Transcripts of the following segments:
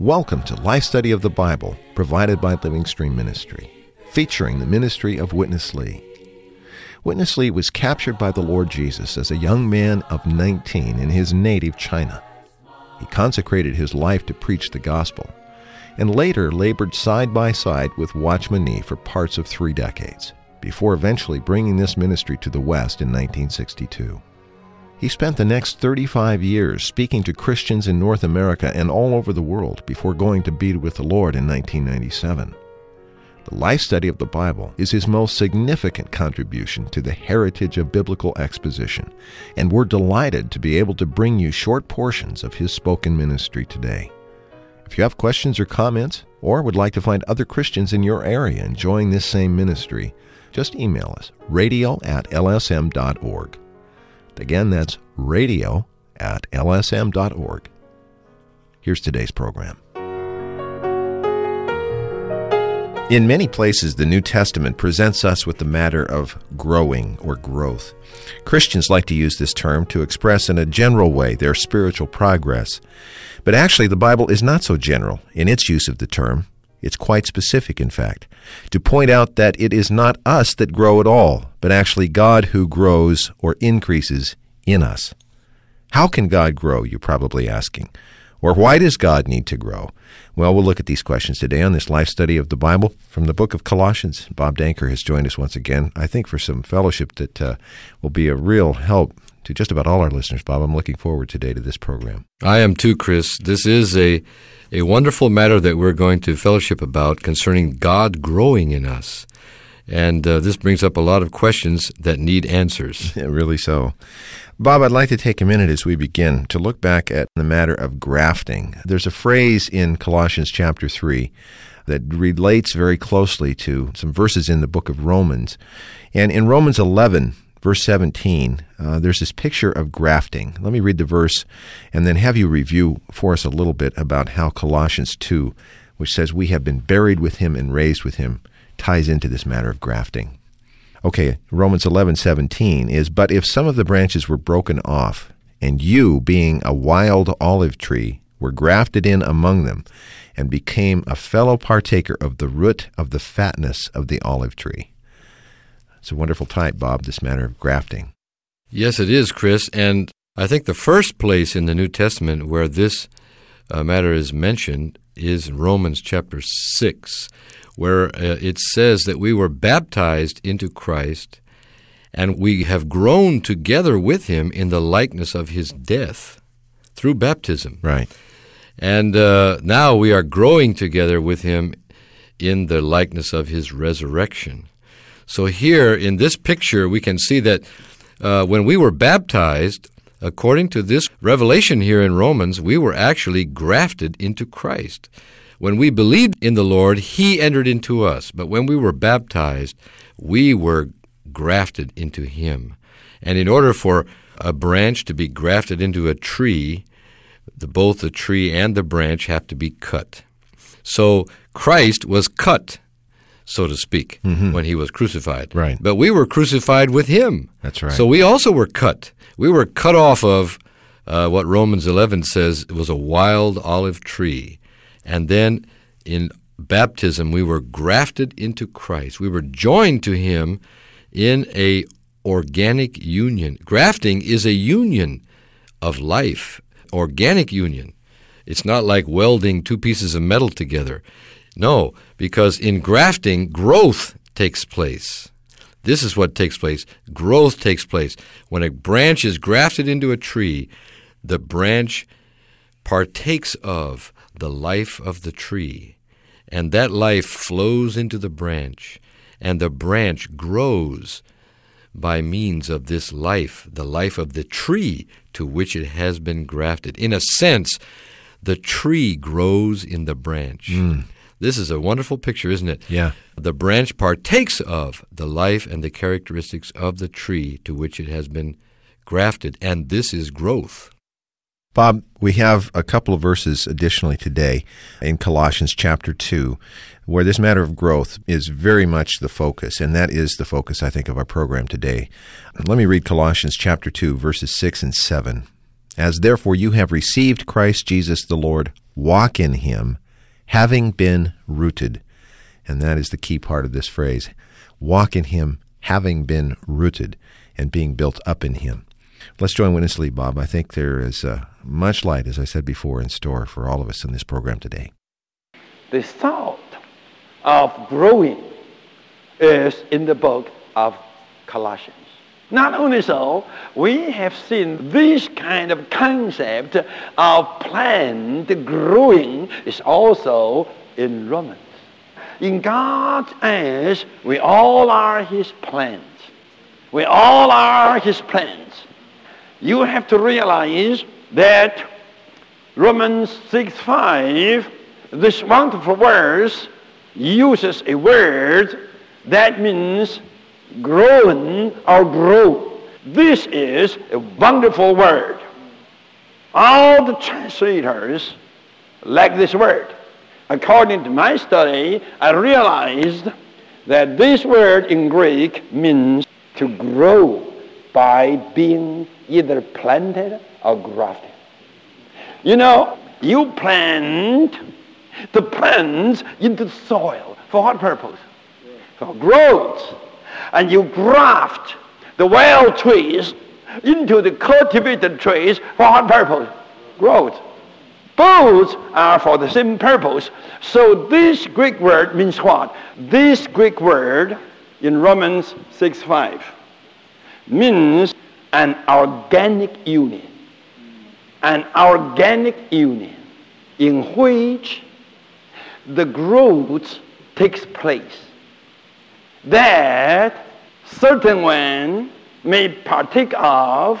Welcome to Life Study of the Bible, provided by Living Stream Ministry, featuring the ministry of Witness Lee. Witness Lee was captured by the Lord Jesus as a young man of 19 in his native China. He consecrated his life to preach the gospel, and later labored side by side with Watchman Nee for parts of three decades, before eventually bringing this ministry to the West in 1962. He spent the next 35 years speaking to Christians in North America and all over the world before going to be with the Lord in 1997. The life study of the Bible is his most significant contribution to the heritage of biblical exposition, and we're delighted to be able to bring you short portions of his spoken ministry today. If you have questions or comments, or would like to find other Christians in your area enjoying this same ministry, just email us radio at lsm.org. Again, that's radio at lsm.org. Here's today's program. In many places, the New Testament presents us with the matter of growing or growth. Christians like to use this term to express in a general way their spiritual progress. But actually, the Bible is not so general in its use of the term. It's quite specific, in fact, to point out that it is not us that grow at all, but actually God who grows or increases in us. How can God grow, you're probably asking? Or why does God need to grow? Well, we'll look at these questions today on this life study of the Bible from the book of Colossians. Bob Danker has joined us once again, I think for some fellowship that uh, will be a real help to just about all our listeners, Bob. I'm looking forward today to this program. I am too, Chris. This is a, a wonderful matter that we're going to fellowship about concerning God growing in us. And uh, this brings up a lot of questions that need answers. Yeah, really so. Bob, I'd like to take a minute as we begin to look back at the matter of grafting. There's a phrase in Colossians chapter 3 that relates very closely to some verses in the book of Romans. And in Romans 11, verse 17, uh, there's this picture of grafting. Let me read the verse and then have you review for us a little bit about how Colossians 2, which says, We have been buried with him and raised with him, ties into this matter of grafting. Okay, Romans 11:17 is but if some of the branches were broken off and you being a wild olive tree were grafted in among them and became a fellow partaker of the root of the fatness of the olive tree. It's a wonderful type, Bob, this matter of grafting. Yes, it is, Chris, and I think the first place in the New Testament where this uh, matter is mentioned is Romans chapter 6 where uh, it says that we were baptized into Christ and we have grown together with him in the likeness of his death through baptism. Right. And uh, now we are growing together with him in the likeness of his resurrection. So here in this picture, we can see that uh, when we were baptized, according to this revelation here in Romans, we were actually grafted into Christ. When we believed in the Lord, He entered into us. But when we were baptized, we were grafted into Him. And in order for a branch to be grafted into a tree, the, both the tree and the branch have to be cut. So Christ was cut, so to speak, mm-hmm. when he was crucified. Right. But we were crucified with him. That's right. So we also were cut. We were cut off of uh, what Romans 11 says was a wild olive tree. And then in baptism, we were grafted into Christ. We were joined to Him in a organic union. Grafting is a union of life, organic union. It's not like welding two pieces of metal together. No, because in grafting, growth takes place. This is what takes place. Growth takes place. When a branch is grafted into a tree, the branch partakes of the life of the tree, and that life flows into the branch, and the branch grows by means of this life, the life of the tree to which it has been grafted. In a sense, the tree grows in the branch. Mm. This is a wonderful picture, isn't it? Yeah. The branch partakes of the life and the characteristics of the tree to which it has been grafted, and this is growth. Bob, we have a couple of verses additionally today in Colossians chapter 2 where this matter of growth is very much the focus, and that is the focus, I think, of our program today. Let me read Colossians chapter 2, verses 6 and 7. As therefore you have received Christ Jesus the Lord, walk in him, having been rooted. And that is the key part of this phrase walk in him, having been rooted, and being built up in him. Let's join Witness Lee, Bob. I think there is uh, much light, as I said before, in store for all of us in this program today. The thought of growing is in the book of Colossians. Not only so, we have seen this kind of concept of plant growing is also in Romans. In God's eyes, we all are His plans. We all are His plants. You have to realize that Romans 6 5, this wonderful verse, uses a word that means growing or grow. This is a wonderful word. All the translators like this word. According to my study, I realized that this word in Greek means to grow by being either planted or grafted. You know, you plant the plants into soil. For what purpose? For growth. And you graft the wild trees into the cultivated trees. For what purpose? Growth. Both are for the same purpose. So this Greek word means what? This Greek word in Romans 6 5 means an organic union. An organic union in which the growth takes place. That certain one may partake of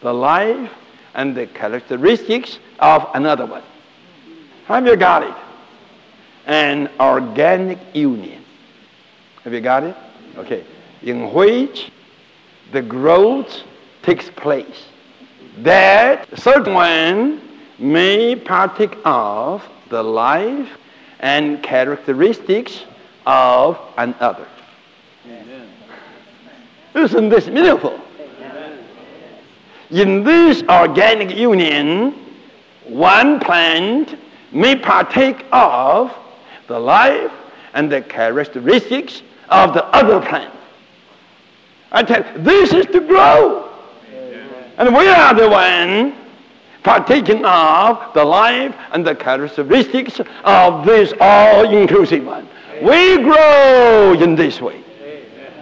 the life and the characteristics of another one. Have you got it? An organic union. Have you got it? Okay. In which the growth takes place. That certain one may partake of the life and characteristics of another. Amen. Isn't this beautiful? Amen. In this organic union, one plant may partake of the life and the characteristics of the other plant. I tell you, this is to grow. Amen. And we are the one partaking of the life and the characteristics of this all-inclusive one. We grow in this way.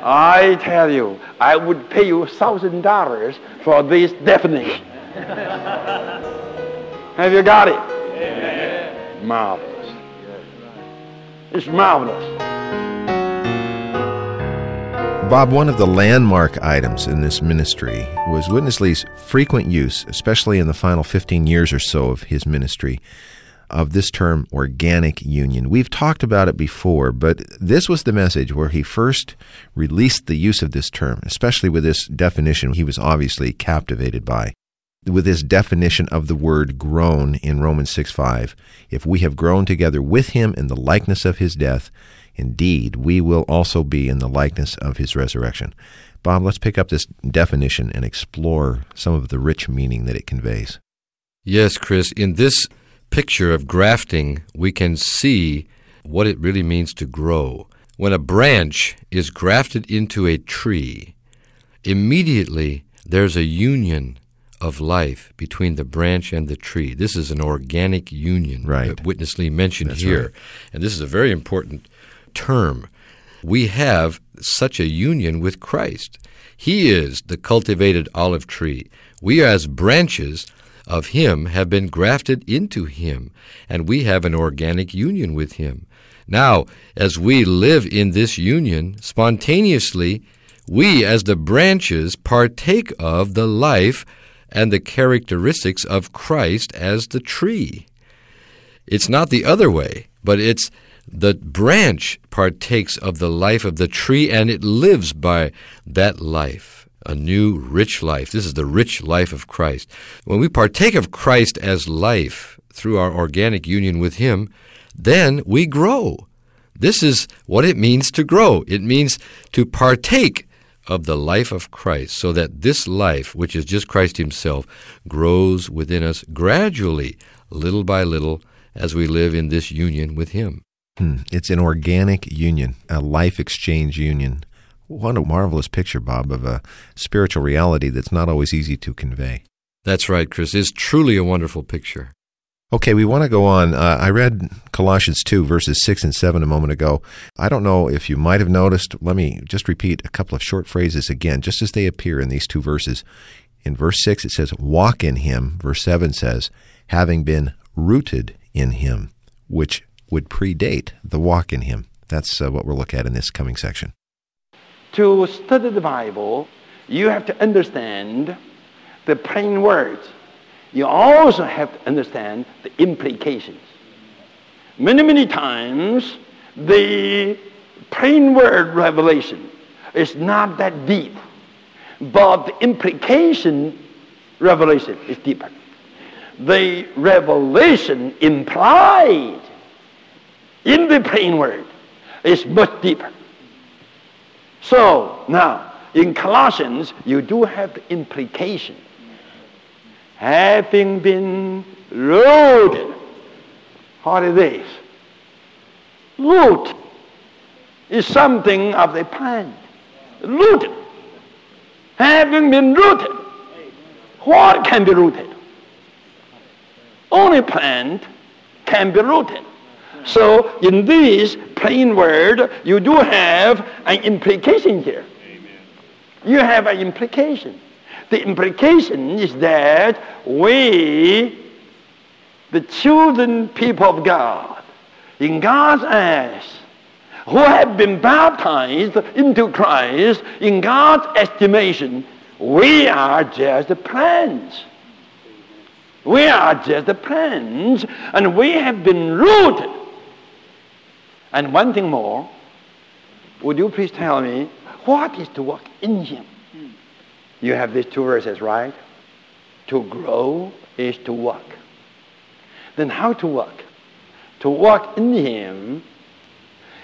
I tell you, I would pay you thousand dollars for this definition. Have you got it? Amen. Marvelous. It's marvelous. Bob, one of the landmark items in this ministry was Witness Lee's frequent use, especially in the final 15 years or so of his ministry, of this term organic union. We've talked about it before, but this was the message where he first released the use of this term, especially with this definition he was obviously captivated by. With this definition of the word grown in Romans 6 5, if we have grown together with him in the likeness of his death, Indeed, we will also be in the likeness of his resurrection. Bob, let's pick up this definition and explore some of the rich meaning that it conveys. Yes, Chris. In this picture of grafting, we can see what it really means to grow. When a branch is grafted into a tree, immediately there's a union of life between the branch and the tree. This is an organic union right. that Witness Lee mentioned That's here. Right. And this is a very important term. We have such a union with Christ. He is the cultivated olive tree. We, are as branches of Him, have been grafted into Him, and we have an organic union with Him. Now, as we live in this union spontaneously, we, as the branches, partake of the life and the characteristics of Christ as the tree. It's not the other way, but it's the branch partakes of the life of the tree and it lives by that life. A new rich life. This is the rich life of Christ. When we partake of Christ as life through our organic union with Him, then we grow. This is what it means to grow. It means to partake of the life of Christ so that this life, which is just Christ Himself, grows within us gradually, little by little, as we live in this union with Him. Hmm. It's an organic union, a life exchange union. What a marvelous picture, Bob, of a spiritual reality that's not always easy to convey. That's right, Chris. It's truly a wonderful picture. Okay, we want to go on. Uh, I read Colossians 2, verses 6 and 7 a moment ago. I don't know if you might have noticed. Let me just repeat a couple of short phrases again, just as they appear in these two verses. In verse 6, it says, Walk in him. Verse 7 says, Having been rooted in him, which would predate the walk in him. That's uh, what we'll look at in this coming section. To study the Bible, you have to understand the plain words you also have to understand the implications. Many, many times, the plain word revelation is not that deep, but the implication revelation is deeper. The revelation implied in the plain word is much deeper. So now, in Colossians, you do have the implication having been rooted. What is this? Root is something of the plant. Rooted. Having been rooted. What can be rooted? Only plant can be rooted. So in this plain word, you do have an implication here. You have an implication. The implication is that we, the children people of God, in God's eyes, who have been baptized into Christ, in God's estimation, we are just the plants. We are just the plants, and we have been rooted. And one thing more, would you please tell me what is to walk in Him? You have these two verses, right? To grow is to walk. Then how to walk? To walk in Him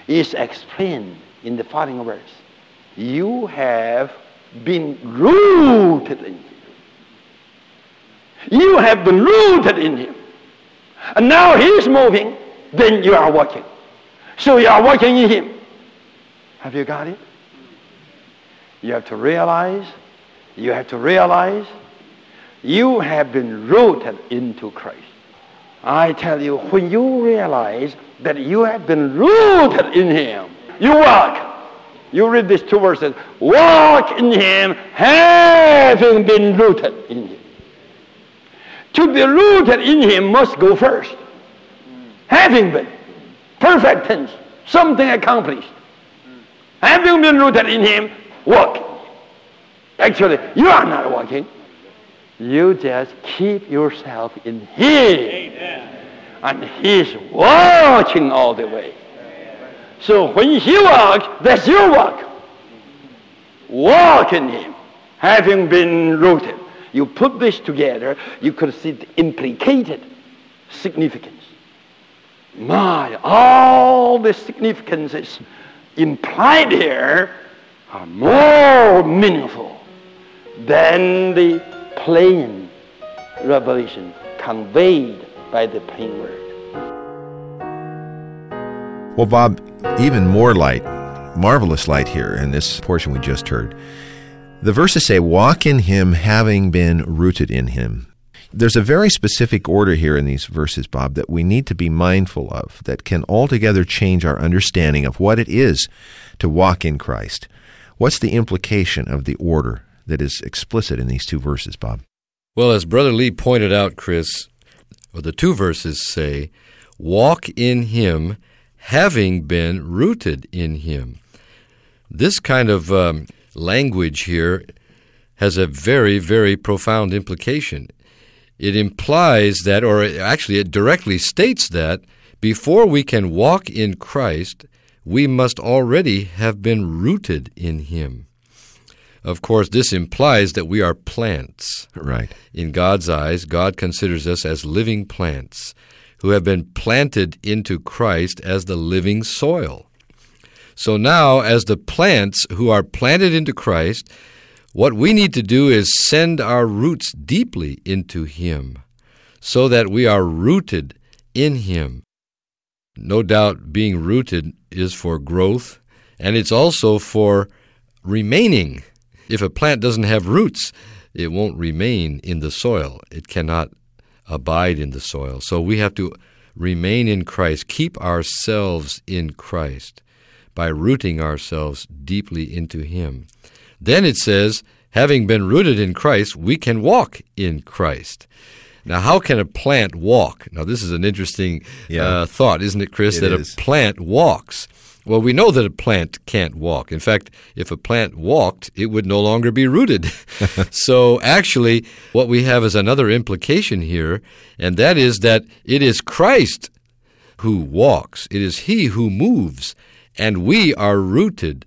is explained in the following verse. You have been rooted in Him. You have been rooted in Him. And now He's moving, then you are walking. So you are walking in Him. Have you got it? You have to realize you have to realize you have been rooted into Christ. I tell you, when you realize that you have been rooted in Him, you walk. You read these two verses. Walk in Him, having been rooted in Him. To be rooted in Him must go first. Having been. Perfect tense. Something accomplished. Having been rooted in Him, walk. Actually, you are not walking. You just keep yourself in Him. And He's watching all the way. So when He walks, that's your walk. Walk in Him, having been rooted. You put this together, you could see the implicated significance. My, all the significances implied here are more meaningful than the plain revelation conveyed by the plain word. Well, Bob, even more light, marvelous light here in this portion we just heard. The verses say, Walk in him, having been rooted in him. There's a very specific order here in these verses, Bob, that we need to be mindful of that can altogether change our understanding of what it is to walk in Christ. What's the implication of the order that is explicit in these two verses, Bob? Well, as Brother Lee pointed out, Chris, the two verses say, Walk in him, having been rooted in him. This kind of um, language here has a very, very profound implication. It implies that, or actually, it directly states that before we can walk in Christ, we must already have been rooted in Him. Of course, this implies that we are plants. Right. In God's eyes, God considers us as living plants who have been planted into Christ as the living soil. So now, as the plants who are planted into Christ, what we need to do is send our roots deeply into Him so that we are rooted in Him. No doubt being rooted is for growth, and it's also for remaining. If a plant doesn't have roots, it won't remain in the soil. It cannot abide in the soil. So we have to remain in Christ, keep ourselves in Christ by rooting ourselves deeply into Him. Then it says, having been rooted in Christ, we can walk in Christ. Now, how can a plant walk? Now, this is an interesting Yeah. uh, thought, isn't it, Chris? It that is. a plant walks. Well, we know that a plant can't walk. In fact, if a plant walked, it would no longer be rooted. so, actually, what we have is another implication here, and that is that it is Christ who walks, it is He who moves, and we are rooted.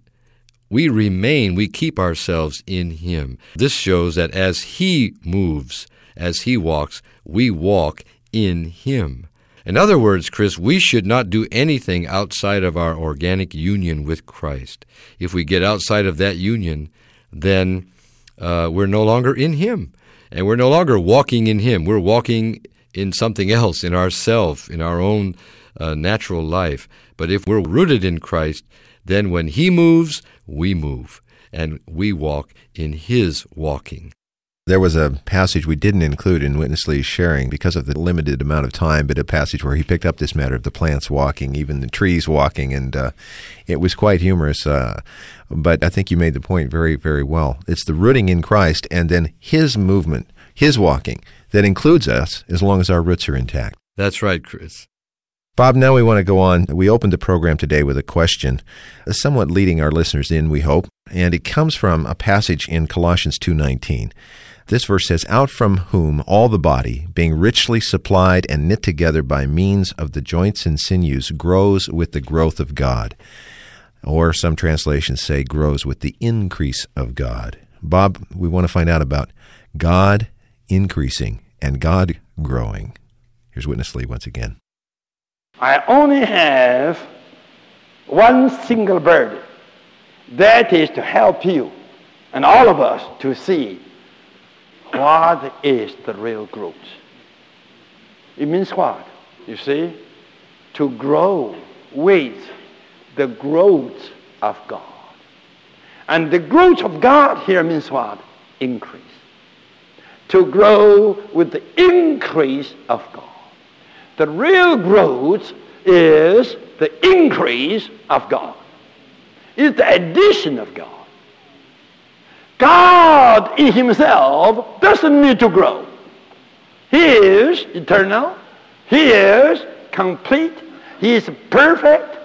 We remain, we keep ourselves in Him. This shows that as He moves, as He walks, we walk in Him. In other words, Chris, we should not do anything outside of our organic union with Christ. If we get outside of that union, then uh, we're no longer in Him. And we're no longer walking in Him. We're walking in something else, in ourself, in our own uh, natural life. But if we're rooted in Christ, then when He moves, we move. And we walk in His walking. There was a passage we didn't include in Witness Lee's sharing because of the limited amount of time, but a passage where he picked up this matter of the plants walking, even the trees walking, and uh, it was quite humorous. Uh, but I think you made the point very, very well. It's the rooting in Christ and then His movement, His walking, that includes us as long as our roots are intact. That's right, Chris. Bob, now we want to go on. We opened the program today with a question, somewhat leading our listeners in, we hope, and it comes from a passage in Colossians 2:19. This verse says, "Out from whom all the body, being richly supplied and knit together by means of the joints and sinews, grows with the growth of God." Or some translations say grows with the increase of God. Bob, we want to find out about God increasing and God growing. Here's Witness Lee once again. I only have one single burden. That is to help you and all of us to see what is the real growth. It means what? You see? To grow with the growth of God. And the growth of God here means what? Increase. To grow with the increase of God. The real growth is the increase of God. It's the addition of God. God in himself doesn't need to grow. He is eternal. He is complete. He is perfect.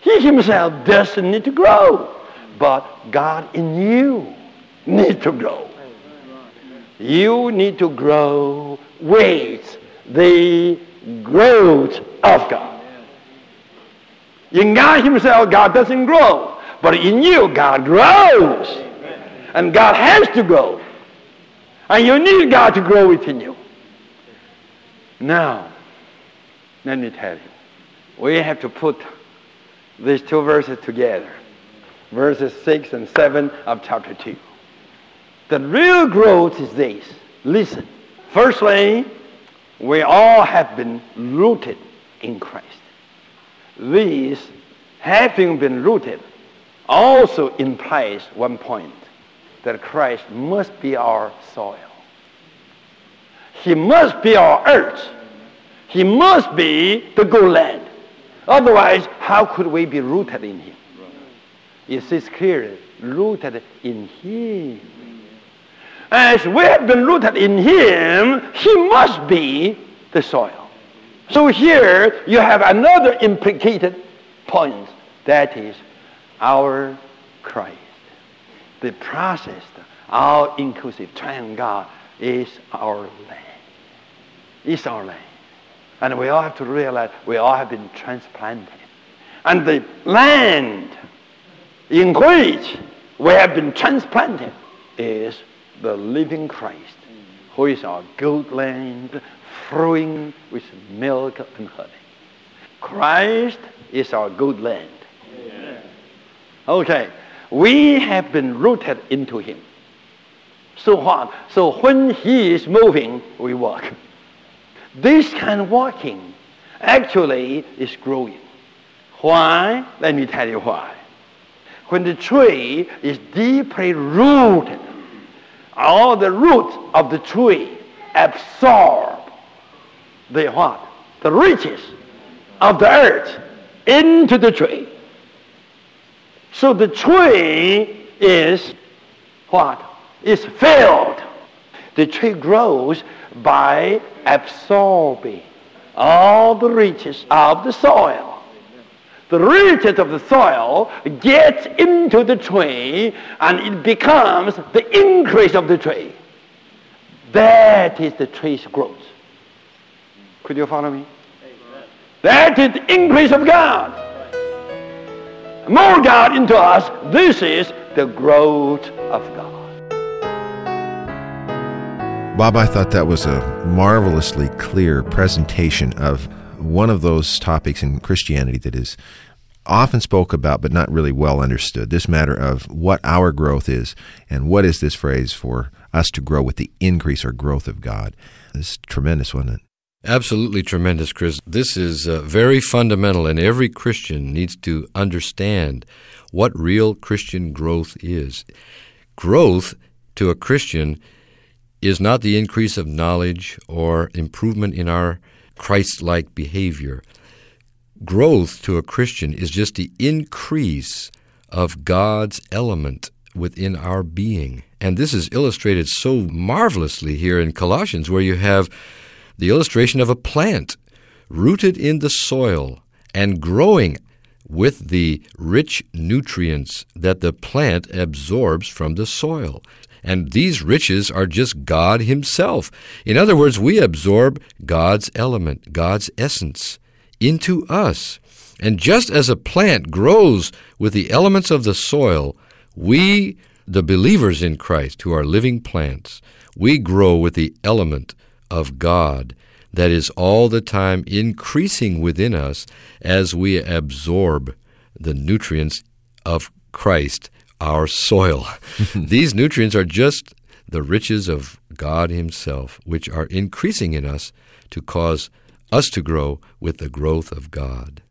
He himself doesn't need to grow. But God in you need to grow. You need to grow with the growth of God. In God himself, God doesn't grow. But in you, God grows. And God has to grow. And you need God to grow within you. Now, let me tell you. We have to put these two verses together. Verses 6 and 7 of chapter 2. The real growth is this. Listen. Firstly, we all have been rooted in Christ. This, having been rooted, also implies one point that Christ must be our soil. He must be our earth. He must be the good land. Otherwise, how could we be rooted in Him? It says clearly, rooted in Him. As we have been rooted in Him, He must be the soil. So here you have another implicated point. That is our Christ. The process, our inclusive triune God is our land. Is our land. And we all have to realize we all have been transplanted. And the land in which we have been transplanted is the living Christ, who is our good land flowing with milk and honey. Christ is our good land. Okay, we have been rooted into Him. So what? So when He is moving, we walk. This kind of walking actually is growing. Why? Let me tell you why. When the tree is deeply rooted, all the roots of the tree absorb the what? The riches of the earth into the tree. So the tree is what? Is filled. The tree grows by absorbing all the riches of the soil. The riches of the soil gets into the tree and it becomes the increase of the tree. That is the tree's growth. Could you follow me? That is the increase of God. More God into us. This is the growth of God. Bob, I thought that was a marvelously clear presentation of one of those topics in Christianity that is often spoke about but not really well understood. This matter of what our growth is and what is this phrase for us to grow with the increase or growth of God. It's tremendous, wasn't it? Absolutely tremendous, Chris. This is uh, very fundamental, and every Christian needs to understand what real Christian growth is. Growth to a Christian is not the increase of knowledge or improvement in our Christ like behavior. Growth to a Christian is just the increase of God's element within our being. And this is illustrated so marvelously here in Colossians, where you have the illustration of a plant rooted in the soil and growing with the rich nutrients that the plant absorbs from the soil. And these riches are just God Himself. In other words, we absorb God's element, God's essence, into us. And just as a plant grows with the elements of the soil, we, the believers in Christ, who are living plants, we grow with the element of God that is all the time increasing within us as we absorb the nutrients of Christ, our soil. These nutrients are just the riches of God Himself, which are increasing in us to cause us to grow with the growth of God.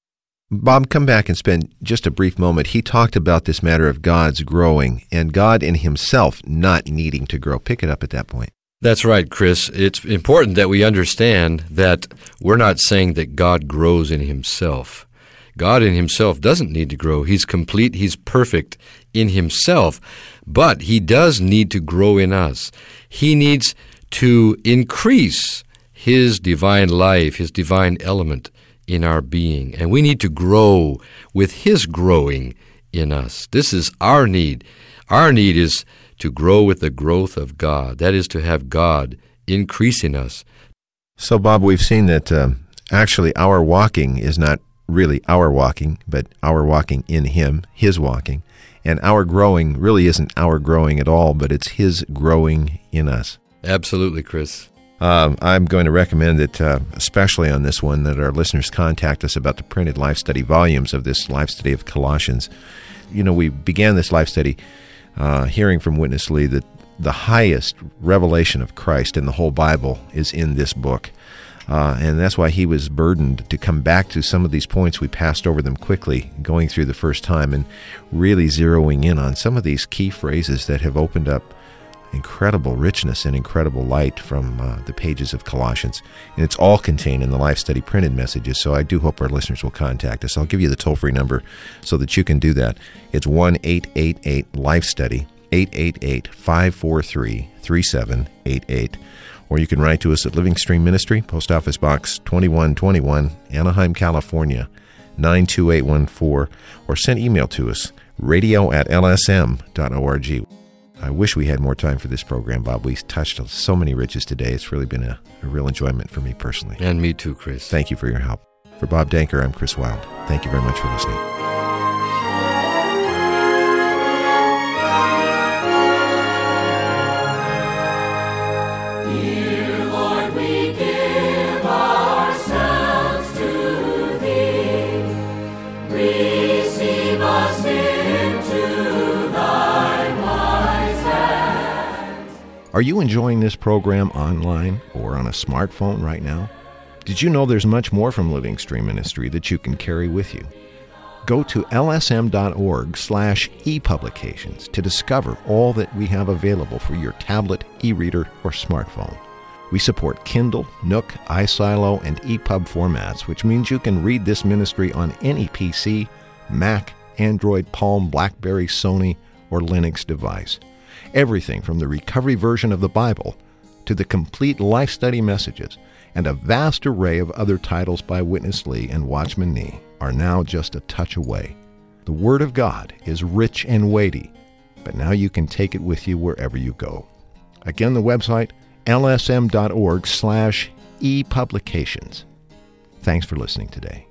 Bob, come back and spend just a brief moment. He talked about this matter of God's growing and God in Himself not needing to grow. Pick it up at that point. That's right, Chris. It's important that we understand that we're not saying that God grows in himself. God in himself doesn't need to grow. He's complete, he's perfect in himself, but he does need to grow in us. He needs to increase his divine life, his divine element in our being, and we need to grow with his growing in us. This is our need. Our need is to grow with the growth of God. That is to have God increase in us. So, Bob, we've seen that uh, actually our walking is not really our walking, but our walking in Him, His walking. And our growing really isn't our growing at all, but it's His growing in us. Absolutely, Chris. Um, I'm going to recommend that, uh, especially on this one, that our listeners contact us about the printed life study volumes of this life study of Colossians. You know, we began this life study uh, hearing from Witness Lee that the highest revelation of Christ in the whole Bible is in this book. Uh, and that's why he was burdened to come back to some of these points. We passed over them quickly going through the first time and really zeroing in on some of these key phrases that have opened up incredible richness and incredible light from uh, the pages of Colossians. And it's all contained in the Life Study printed messages. So I do hope our listeners will contact us. I'll give you the toll free number so that you can do that. It's 1 888 Life Study, 888 543 3788. Or you can write to us at Living Stream Ministry, Post Office Box 2121, Anaheim, California 92814, or send email to us, radio at lsm.org. I wish we had more time for this program, Bob. We touched on so many riches today. It's really been a, a real enjoyment for me personally. And me too, Chris. Thank you for your help. For Bob Danker, I'm Chris Wild. Thank you very much for listening. Are you enjoying this program online or on a smartphone right now? Did you know there's much more from Living Stream Ministry that you can carry with you? Go to lsm.org slash epublications to discover all that we have available for your tablet, e-reader, or smartphone. We support Kindle, Nook, iSilo, and EPUB formats, which means you can read this ministry on any PC, Mac, Android, Palm, Blackberry, Sony, or Linux device. Everything from the recovery version of the Bible to the complete life study messages and a vast array of other titles by Witness Lee and Watchman Nee are now just a touch away. The Word of God is rich and weighty, but now you can take it with you wherever you go. Again, the website lsm.org slash epublications. Thanks for listening today.